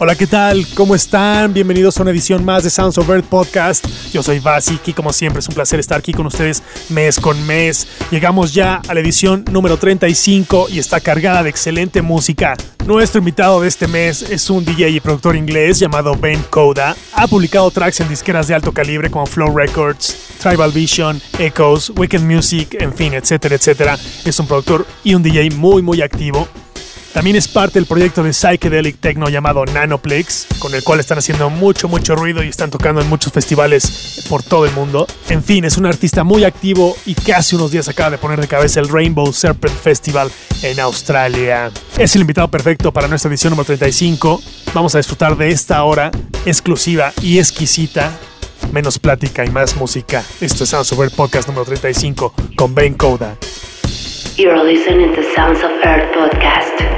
Hola, ¿qué tal? ¿Cómo están? Bienvenidos a una edición más de Sounds of Earth Podcast. Yo soy Basic y como siempre es un placer estar aquí con ustedes mes con mes. Llegamos ya a la edición número 35 y está cargada de excelente música. Nuestro invitado de este mes es un DJ y productor inglés llamado Ben Coda. Ha publicado tracks en disqueras de alto calibre como Flow Records, Tribal Vision, Echoes, Weekend Music, en fin, etcétera, etcétera. Es un productor y un DJ muy, muy activo. También es parte del proyecto de Psychedelic Techno llamado Nanoplex, con el cual están haciendo mucho, mucho ruido y están tocando en muchos festivales por todo el mundo. En fin, es un artista muy activo y que hace unos días acaba de poner de cabeza el Rainbow Serpent Festival en Australia. Es el invitado perfecto para nuestra edición número 35. Vamos a disfrutar de esta hora exclusiva y exquisita. Menos plática y más música. Esto es Sounds of Earth Podcast número 35 con Ben Coda. You're listening to Sounds of Earth podcast.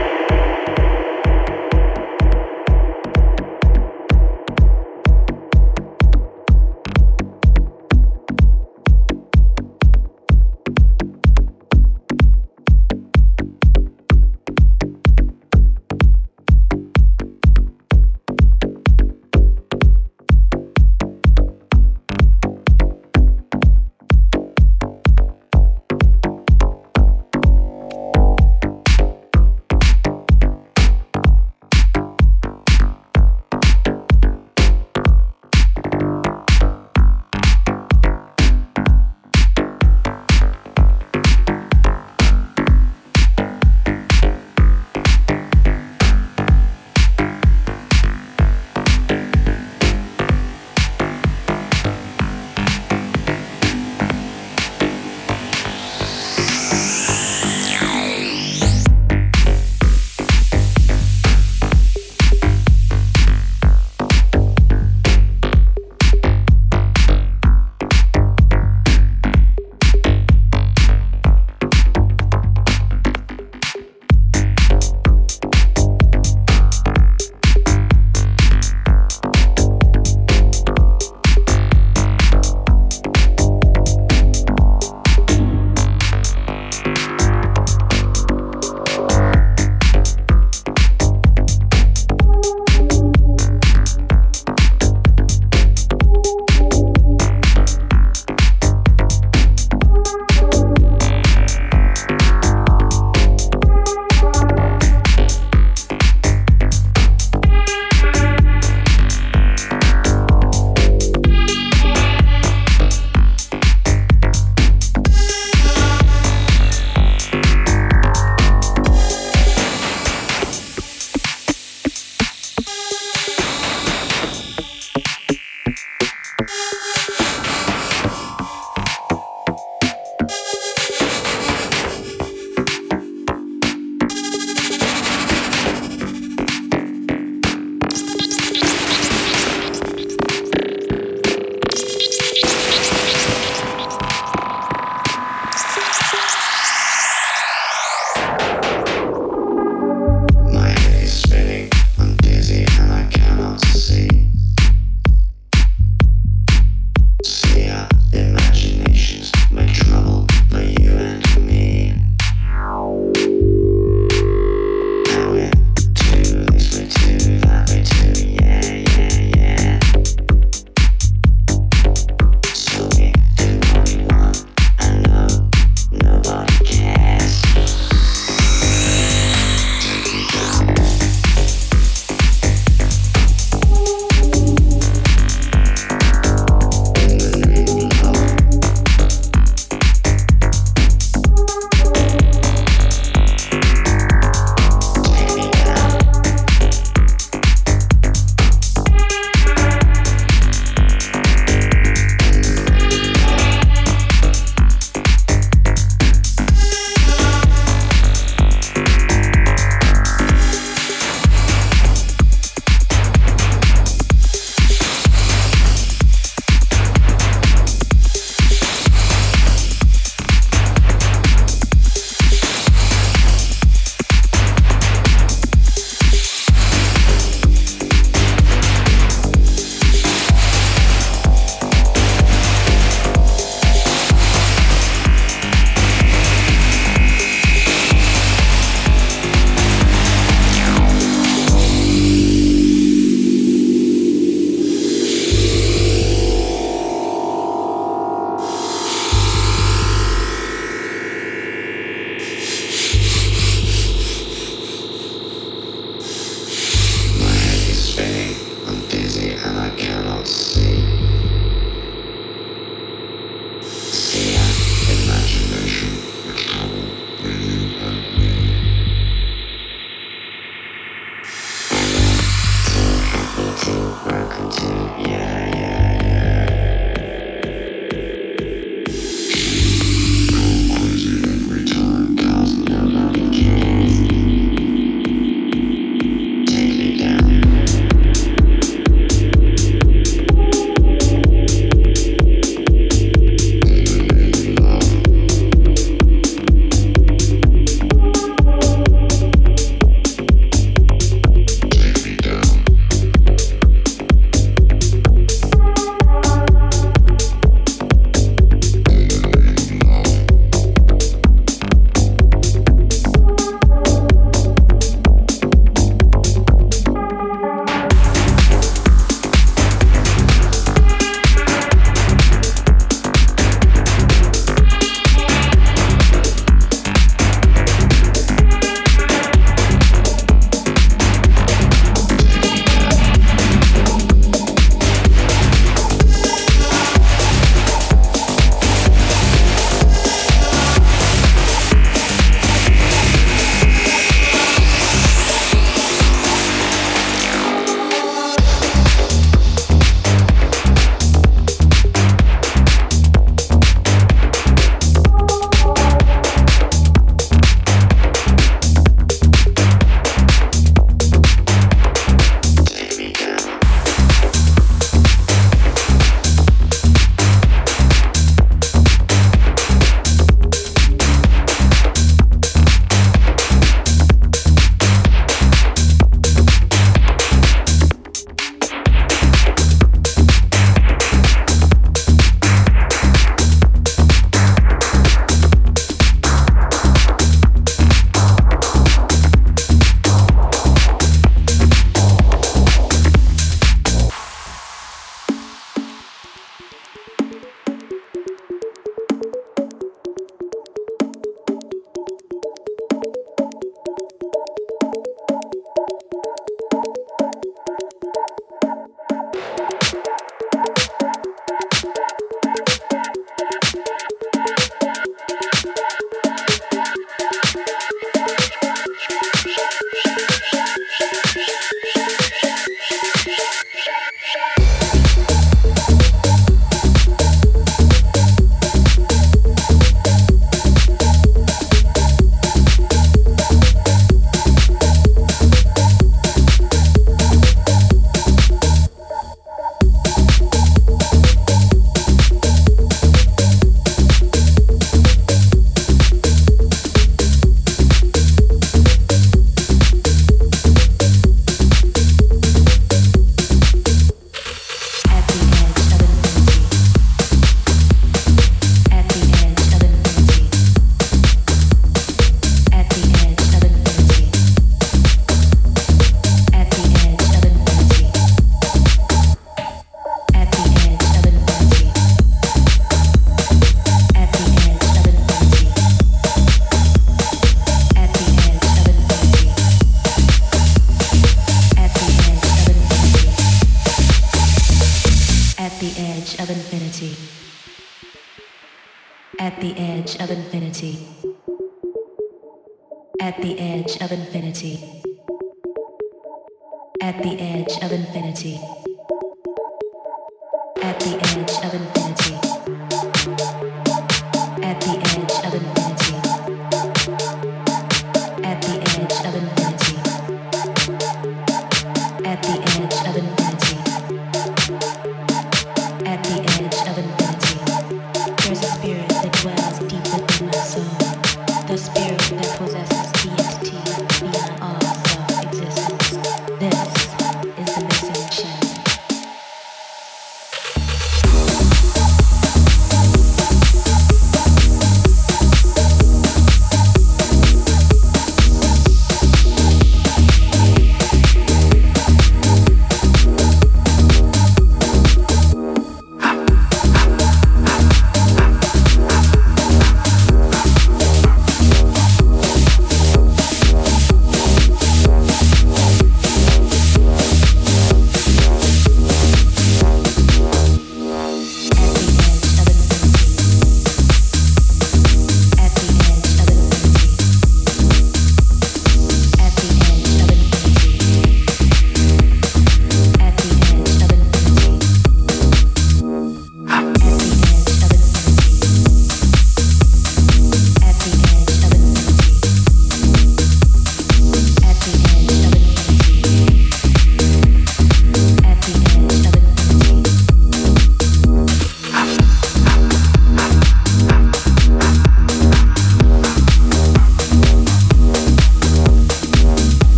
At the edge of infinity. At the edge of infinity. At the edge of infinity.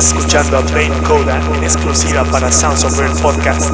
Escuchando a Dane Coda en exclusiva para Sounds of Real Podcast.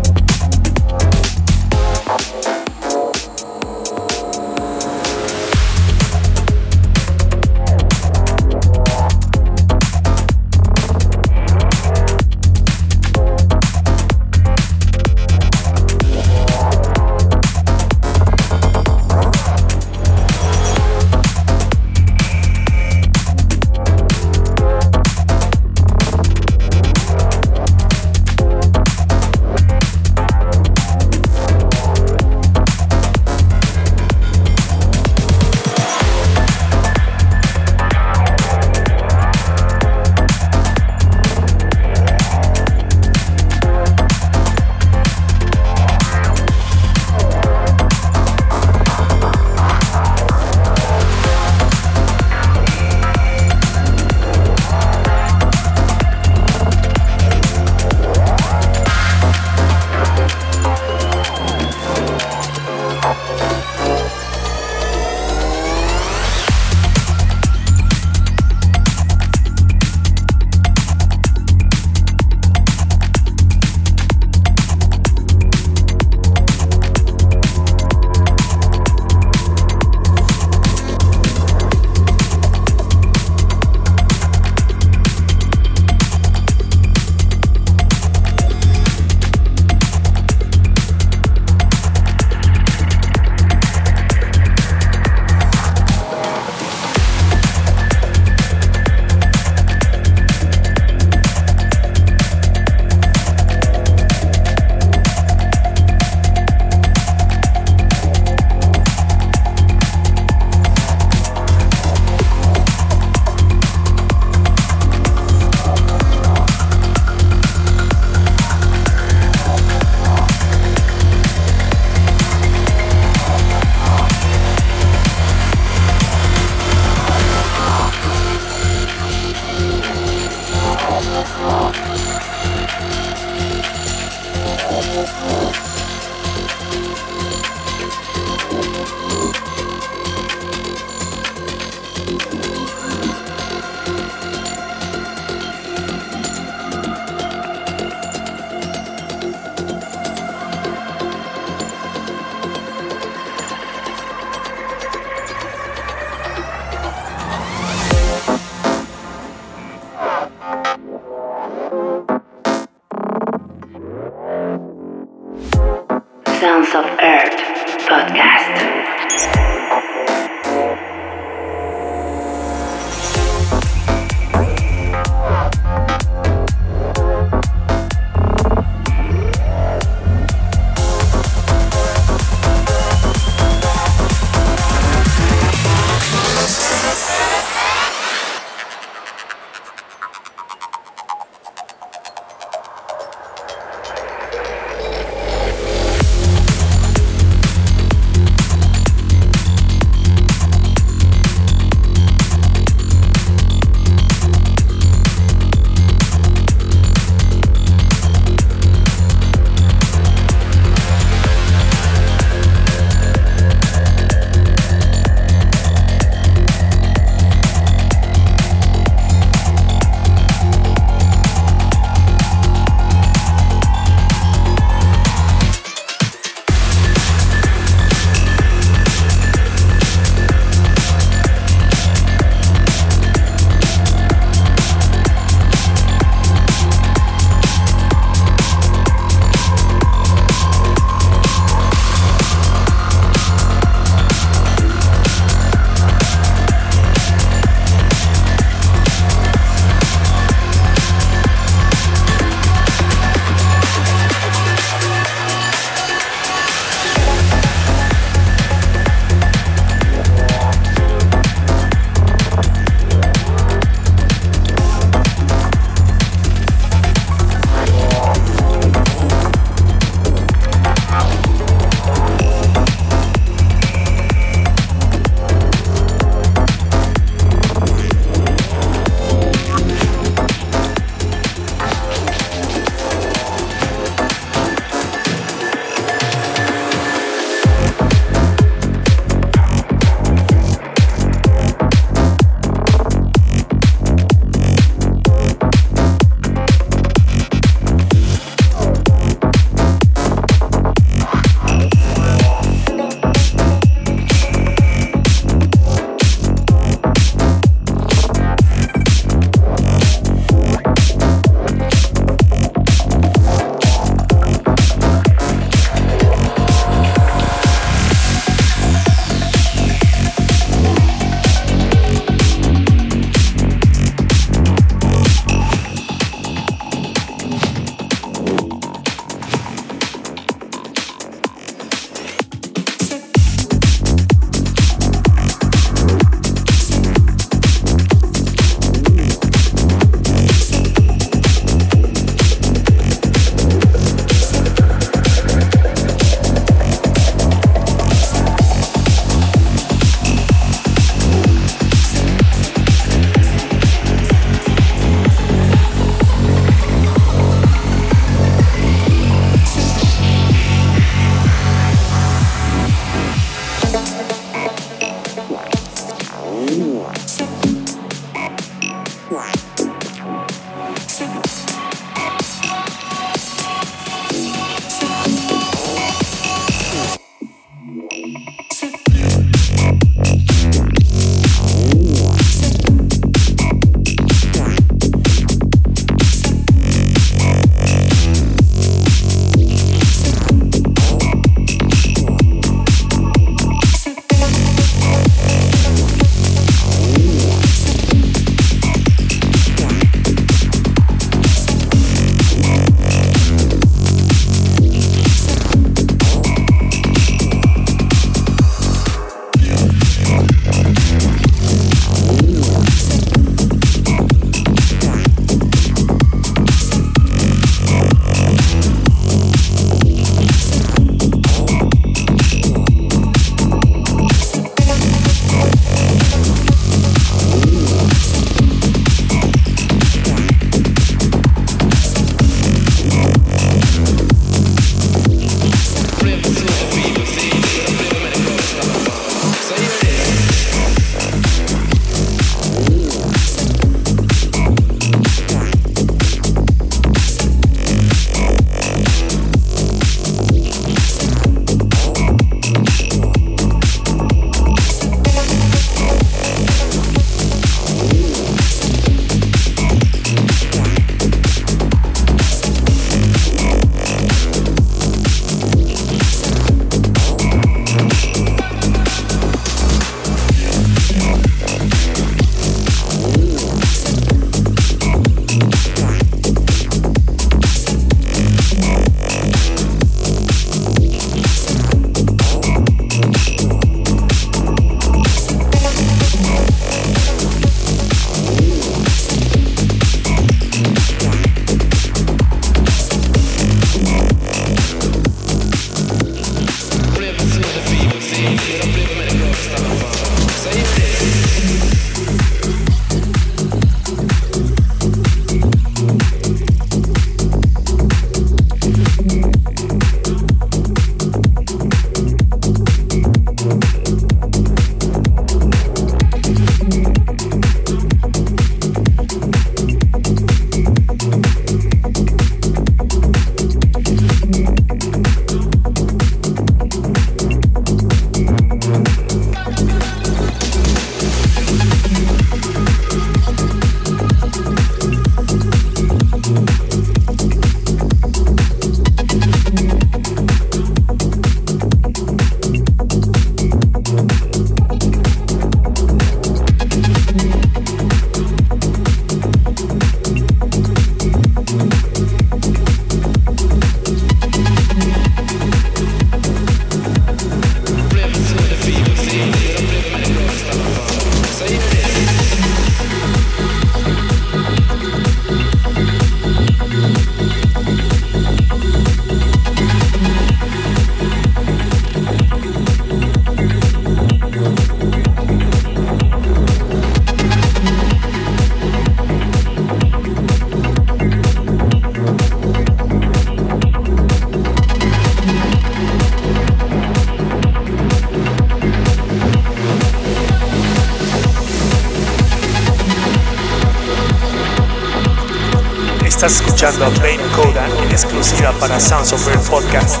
Escuchando a Bane Coda en exclusiva para Sounds of Podcast.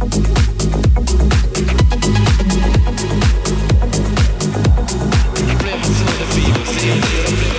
Feel the the.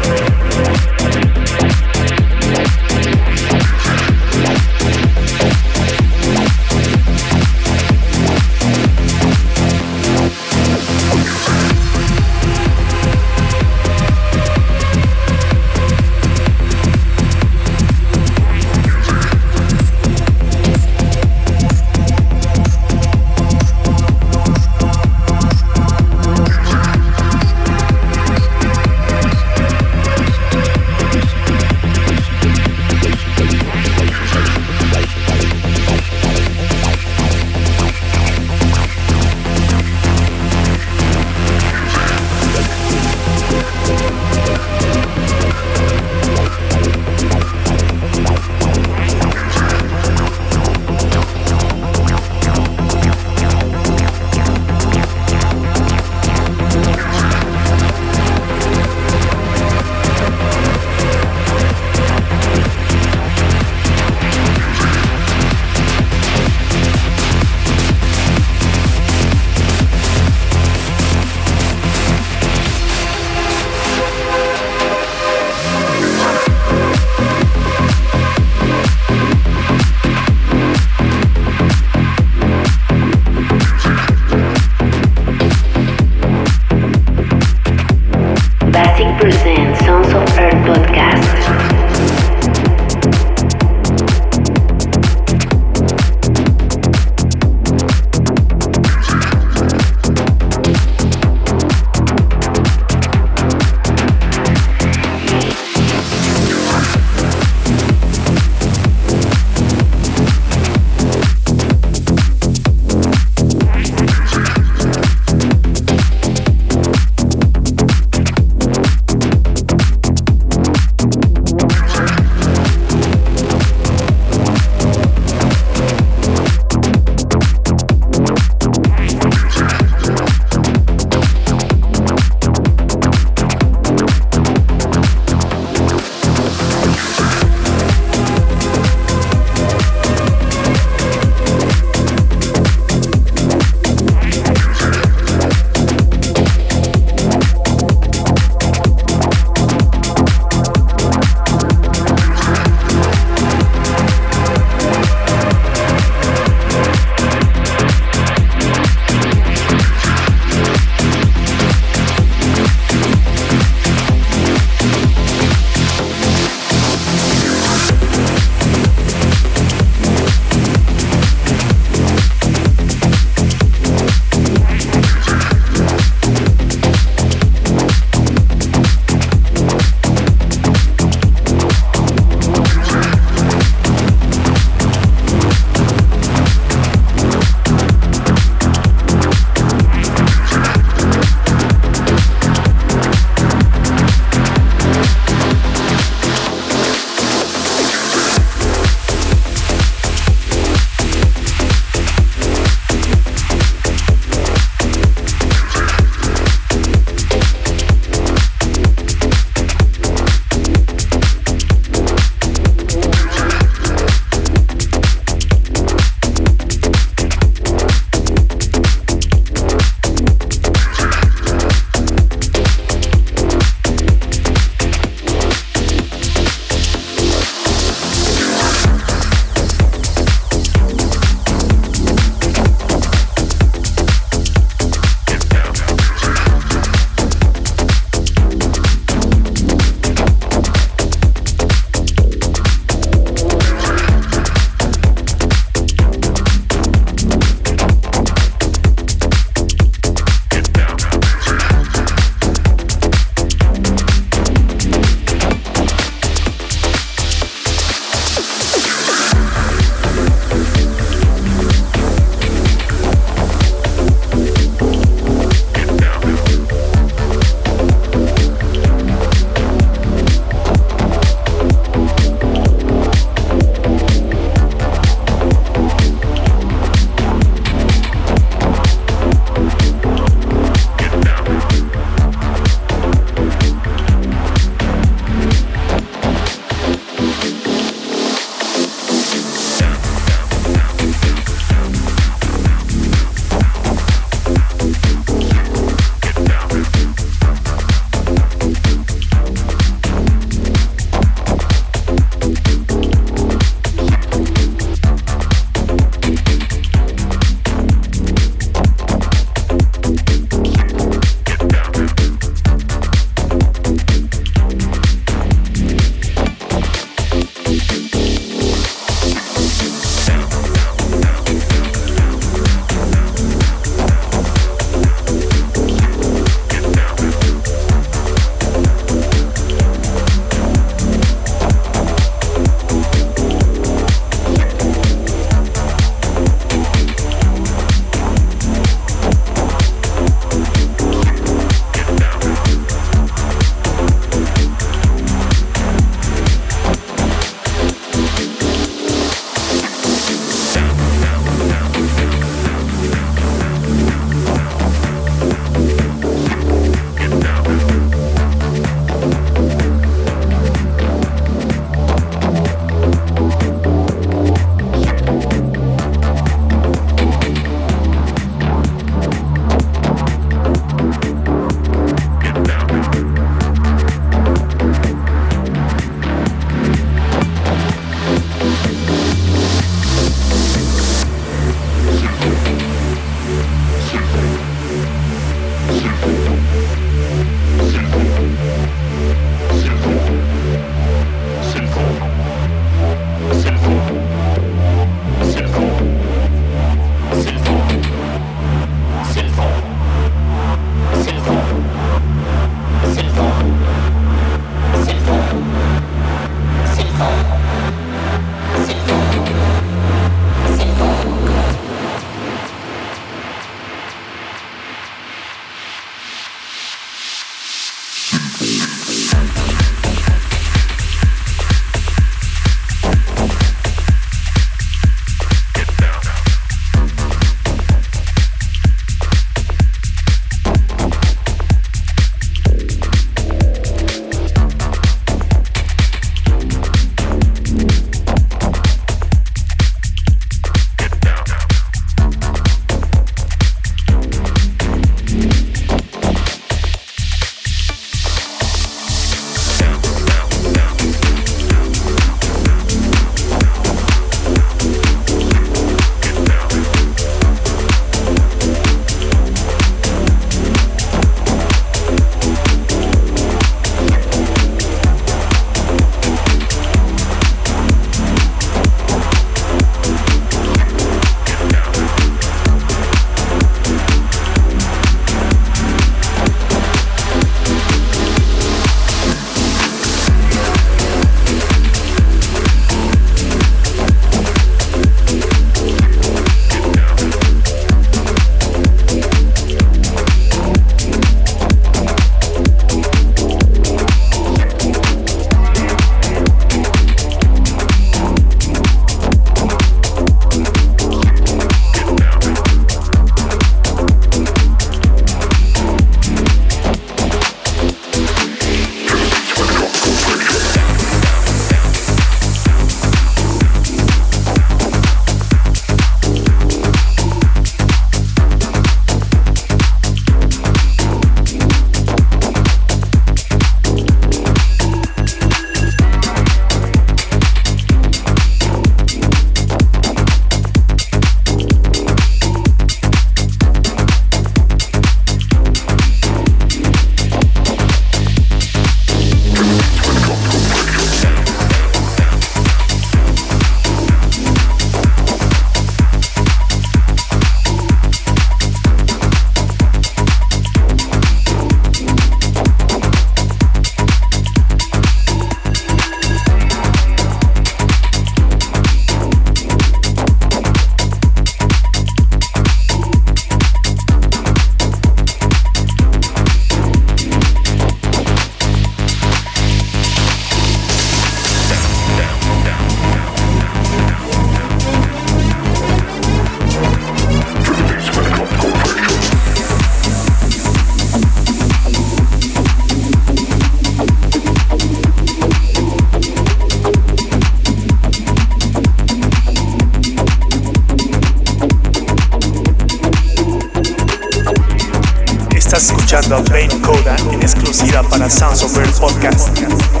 Para Sounds of Earth Podcast.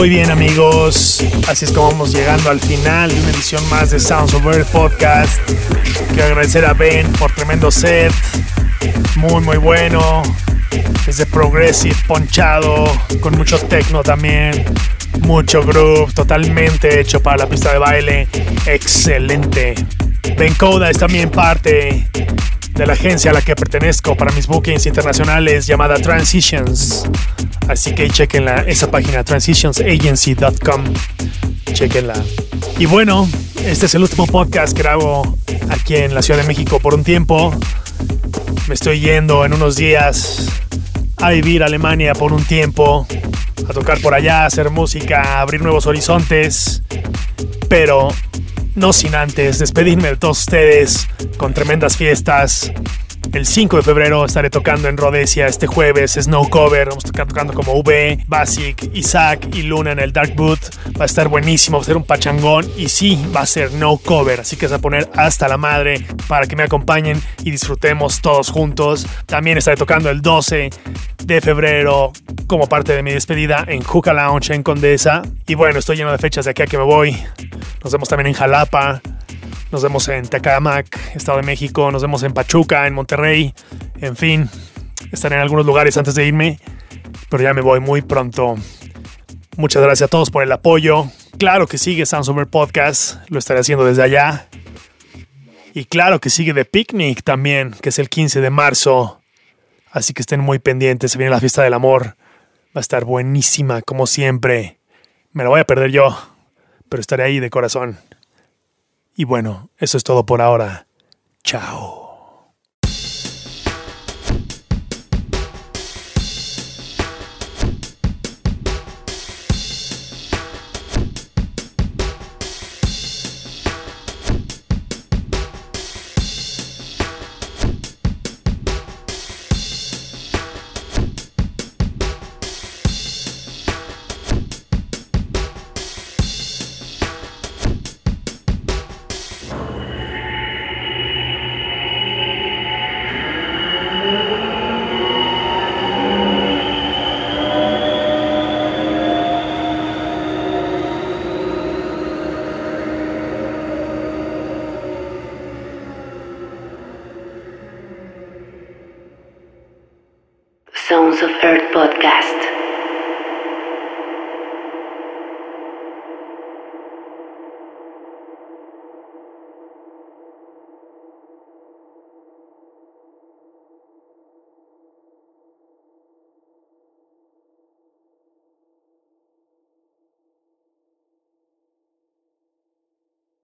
Muy bien amigos, así es como vamos llegando al final de una edición más de Sounds of Earth Podcast. Quiero agradecer a Ben por tremendo set, muy muy bueno, desde progressive, ponchado, con mucho techno también, mucho groove, totalmente hecho para la pista de baile, excelente. Ben Coda es también parte de la agencia a la que pertenezco para mis bookings internacionales llamada Transitions. Así que chequenla, esa página transitionsagency.com. Chequenla. Y bueno, este es el último podcast que hago aquí en la Ciudad de México por un tiempo. Me estoy yendo en unos días a vivir a Alemania por un tiempo, a tocar por allá, hacer música, abrir nuevos horizontes. Pero no sin antes despedirme de todos ustedes con tremendas fiestas. El 5 de febrero estaré tocando en Rhodesia este jueves, Snow Cover. Vamos a estar tocando como V, Basic, Isaac y Luna en el Dark Boot. Va a estar buenísimo, va a ser un pachangón y sí, va a ser no cover. Así que es a poner hasta la madre para que me acompañen y disfrutemos todos juntos. También estaré tocando el 12 de febrero como parte de mi despedida en Juca Lounge en Condesa. Y bueno, estoy lleno de fechas de aquí a que me voy. Nos vemos también en Jalapa. Nos vemos en Tecamac, Estado de México. Nos vemos en Pachuca, en Monterrey. En fin, estaré en algunos lugares antes de irme. Pero ya me voy muy pronto. Muchas gracias a todos por el apoyo. Claro que sigue Over Podcast. Lo estaré haciendo desde allá. Y claro que sigue The Picnic también, que es el 15 de marzo. Así que estén muy pendientes. Se viene la fiesta del amor. Va a estar buenísima, como siempre. Me la voy a perder yo, pero estaré ahí de corazón. Y bueno, eso es todo por ahora. Chao.